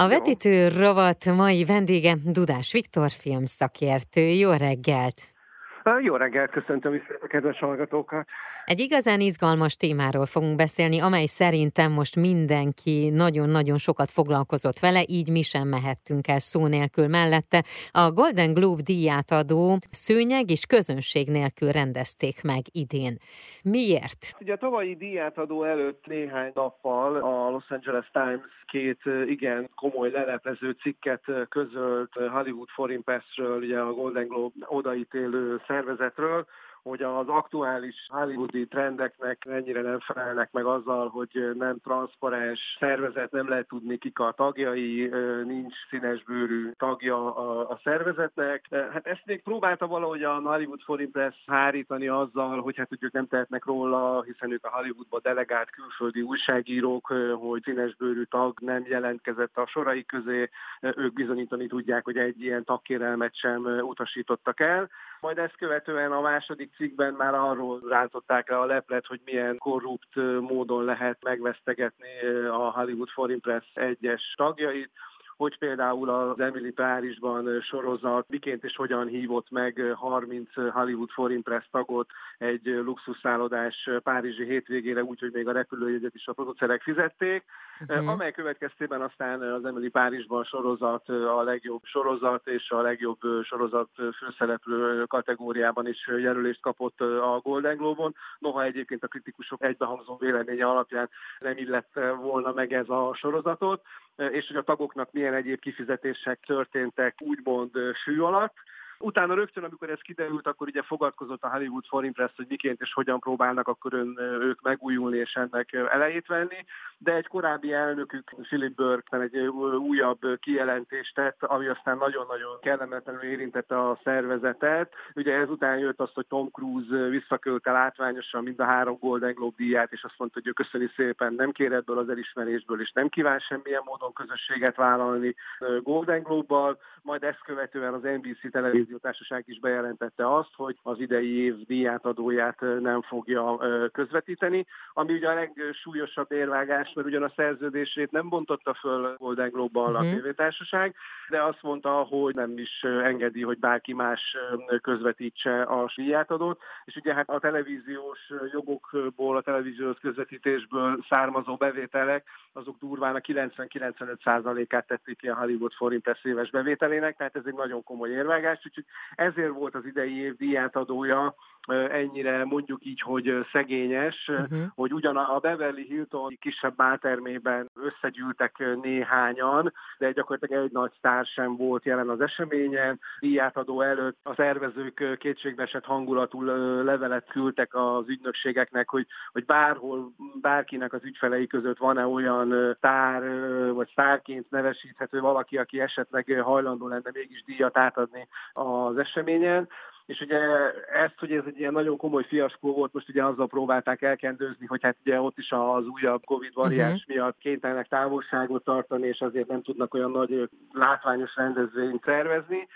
A vetítő rovat mai vendége Dudás Viktor filmszakértő. Jó reggelt! Jó reggelt, köszöntöm is a kedves hallgatókat. Egy igazán izgalmas témáról fogunk beszélni, amely szerintem most mindenki nagyon-nagyon sokat foglalkozott vele, így mi sem mehettünk el szó nélkül mellette. A Golden Globe díját adó szőnyeg és közönség nélkül rendezték meg idén. Miért? Ugye a tavalyi díját adó előtt néhány nappal a Los Angeles Times két igen komoly leleplező cikket közölt Hollywood Foreign Pressről, ugye a Golden Globe odaítélő szervezetről, hogy az aktuális hollywoodi trendeknek ennyire nem felelnek meg azzal, hogy nem transzparens szervezet, nem lehet tudni kik a tagjai, nincs színesbőrű tagja a, a szervezetnek. Hát ezt még próbálta valahogy a Hollywood Foreign Press hárítani azzal, hogy hát ők nem tehetnek róla, hiszen ők a Hollywoodba delegált külföldi újságírók, hogy színesbőrű tag nem jelentkezett a sorai közé, ők bizonyítani tudják, hogy egy ilyen tagkérelmet sem utasítottak el. Majd ezt követően a második cikkben már arról rántották le a leplet, hogy milyen korrupt módon lehet megvesztegetni a Hollywood Foreign Press egyes tagjait, hogy például az Emily Párizsban sorozat miként és hogyan hívott meg 30 Hollywood Foreign Press tagot egy luxusszállodás Párizsi hétvégére, úgyhogy még a repülőjegyet is a producerek fizették, uh-huh. amely következtében aztán az Emily Párizsban sorozat a legjobb sorozat és a legjobb sorozat főszereplő kategóriában is jelölést kapott a Golden Globe-on. Noha egyébként a kritikusok egybehangzó véleménye alapján nem illette volna meg ez a sorozatot, és hogy a tagoknak milyen egyéb kifizetések történtek úgymond sű alatt. Utána rögtön, amikor ez kiderült, akkor ugye fogadkozott a Hollywood Foreign Press, hogy miként és hogyan próbálnak akkor ön, ők megújulni és ennek elejét venni, de egy korábbi elnökük, Philip Burke egy újabb kijelentést tett, ami aztán nagyon-nagyon kellemetlenül érintette a szervezetet. Ugye ezután jött az, hogy Tom Cruise visszakölte látványosan mind a három Golden Globe díját, és azt mondta, hogy ő köszöni szépen, nem kér ebből az elismerésből, és nem kíván semmilyen módon közösséget vállalni Golden Globe-bal, majd ezt követően az NBC televízió televíziótársaság is bejelentette azt, hogy az idei év díjátadóját nem fogja közvetíteni, ami ugye a legsúlyosabb érvágás, mert ugyan a szerződését nem bontotta föl Golden Globe-ban a mhm. tévétársaság, de azt mondta, hogy nem is engedi, hogy bárki más közvetítse a díjátadót, és ugye hát a televíziós jogokból, a televíziós közvetítésből származó bevételek, azok durván a 90-95%-át tették ki a Hollywood Foreign éves bevételének, tehát ez egy nagyon komoly érvágás, úgyhogy ezért volt az idei év díjátadója ennyire mondjuk így, hogy szegényes, uh-huh. hogy ugyan a Beverly Hilton kisebb báltermében összegyűltek néhányan, de gyakorlatilag egy nagy sztár sem volt jelen az eseményen. Díjátadó előtt a szervezők kétségbeesett hangulatú levelet küldtek az ügynökségeknek, hogy, hogy bárhol, bárkinek az ügyfelei között van-e olyan sztár, vagy sztárként nevesíthető valaki, aki esetleg hajlandó lenne mégis díjat átadni az eseményen. És ugye ezt, hogy ez egy ilyen nagyon komoly fiaskó volt, most ugye azzal próbálták elkendőzni, hogy hát ugye ott is az újabb Covid variáns uh-huh. miatt kénytelenek távolságot tartani, és azért nem tudnak olyan nagy látványos rendezvényt szervezni.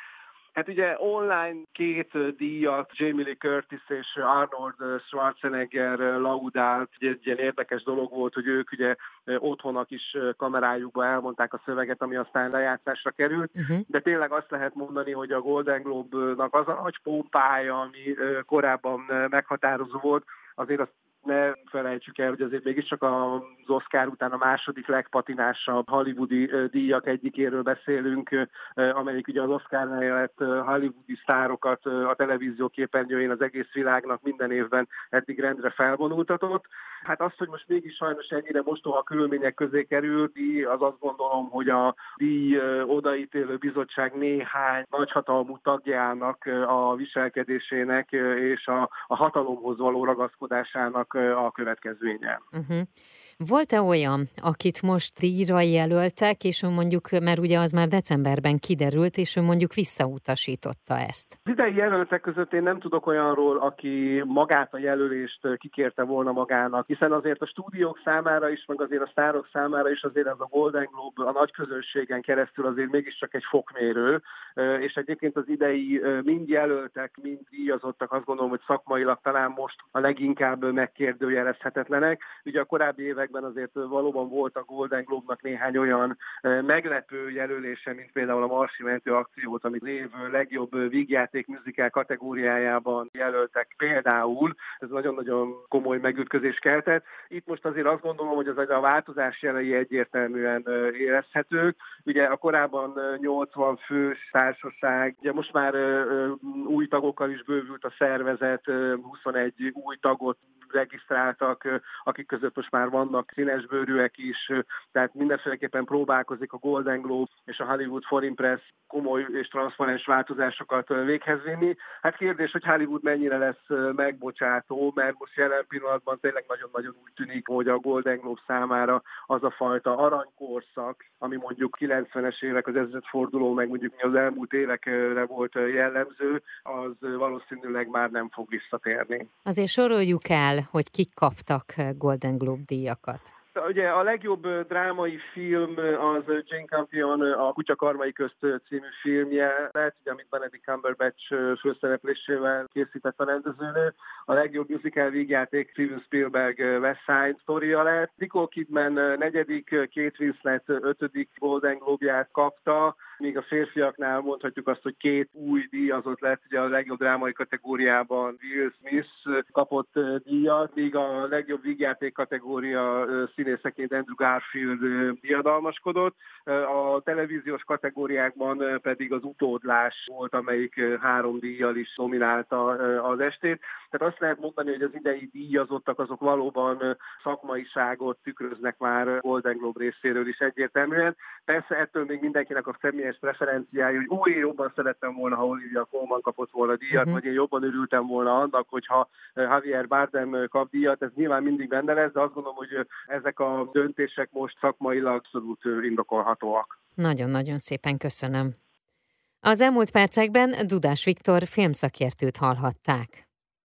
Hát ugye online két díjat Jamie Lee Curtis és Arnold Schwarzenegger laudált. Egy ilyen érdekes dolog volt, hogy ők ugye otthonak is kamerájukba elmondták a szöveget, ami aztán lejátszásra került. Uh-huh. De tényleg azt lehet mondani, hogy a Golden Globe-nak az a nagy pompája, ami korábban meghatározó volt, azért azt ne felejtsük el, hogy azért mégiscsak az Oscar után a második legpatinásabb hollywoodi díjak egyikéről beszélünk, amelyik ugye az Oscar mellett hollywoodi sztárokat a televízió képernyőjén az egész világnak minden évben eddig rendre felvonultatott. Hát az, hogy most mégis sajnos ennyire mostoha körülmények közé került, az azt gondolom, hogy a díj odaítélő bizottság néhány nagyhatalmú tagjának a viselkedésének és a, a hatalomhoz való ragaszkodásának a következménye. Uh-huh. Volt-e olyan, akit most díjra jelöltek, és ő mondjuk, mert ugye az már decemberben kiderült, és ő mondjuk visszautasította ezt? Az idei jelöltek között én nem tudok olyanról, aki magát a jelölést kikérte volna magának, hiszen azért a stúdiók számára is, meg azért a sztárok számára is azért ez a Golden Globe a nagy közönségen keresztül azért mégiscsak egy fokmérő, és egyébként az idei mind jelöltek, mind díjazottak, azt gondolom, hogy szakmailag talán most a leginkább megkérdőjelezhetetlenek. Ugye a korábbi évek években azért valóban volt a Golden Globe-nak néhány olyan meglepő jelölése, mint például a Marsi Mentő akciót, amit év legjobb vígjáték műzikál kategóriájában jelöltek például. Ez nagyon-nagyon komoly megütközés keltett. Itt most azért azt gondolom, hogy az a változás jelei egyértelműen érezhetők. Ugye a korábban 80 fős társaság, ugye most már új tagokkal is bővült a szervezet, 21 új tagot regisztráltak, akik között most már vannak színesbőrűek is, tehát mindenféleképpen próbálkozik a Golden Globe és a Hollywood Foreign Press komoly és transzparens változásokat véghez vinni. Hát kérdés, hogy Hollywood mennyire lesz megbocsátó, mert most jelen pillanatban tényleg nagyon-nagyon úgy tűnik, hogy a Golden Globe számára az a fajta aranykorszak, ami mondjuk 90-es évek, az ezredforduló, meg mondjuk az elmúlt évekre volt jellemző, az valószínűleg már nem fog visszatérni. Azért soroljuk el, hogy kik kaptak Golden Globe díjakat. Ugye a legjobb drámai film az Jane Campion a Kutya Karmai közt című filmje lett, ugye, amit Benedict Cumberbatch főszereplésével készített a rendezőnő. A legjobb musical vígjáték Steven Spielberg West Side Story-a lett. Nicole Kidman negyedik, Kate Winslet ötödik Golden Globe-ját kapta, míg a férfiaknál mondhatjuk azt, hogy két új díjazott lett, ugye a legjobb drámai kategóriában Will Smith kapott díjat, míg a legjobb vígjáték kategória színészeként Andrew Garfield diadalmaskodott. A televíziós kategóriákban pedig az utódlás volt, amelyik három díjjal is dominálta az estét. Tehát azt lehet mondani, hogy az idei díjazottak azok valóban szakmaiságot tükröznek már Golden Globe részéről is egyértelműen. Persze ettől még mindenkinek a személyes preferenciája, hogy új, jobban szerettem volna, ha Olivia Colman kapott volna díjat, uh-huh. vagy én jobban örültem volna annak, hogyha Javier Bardem kap díjat, ez nyilván mindig benne lesz, de azt gondolom, hogy ezek a döntések most szakmailag abszolút indokolhatóak. Nagyon-nagyon szépen köszönöm. Az elmúlt percekben Dudás Viktor filmszakértőt hallhatták.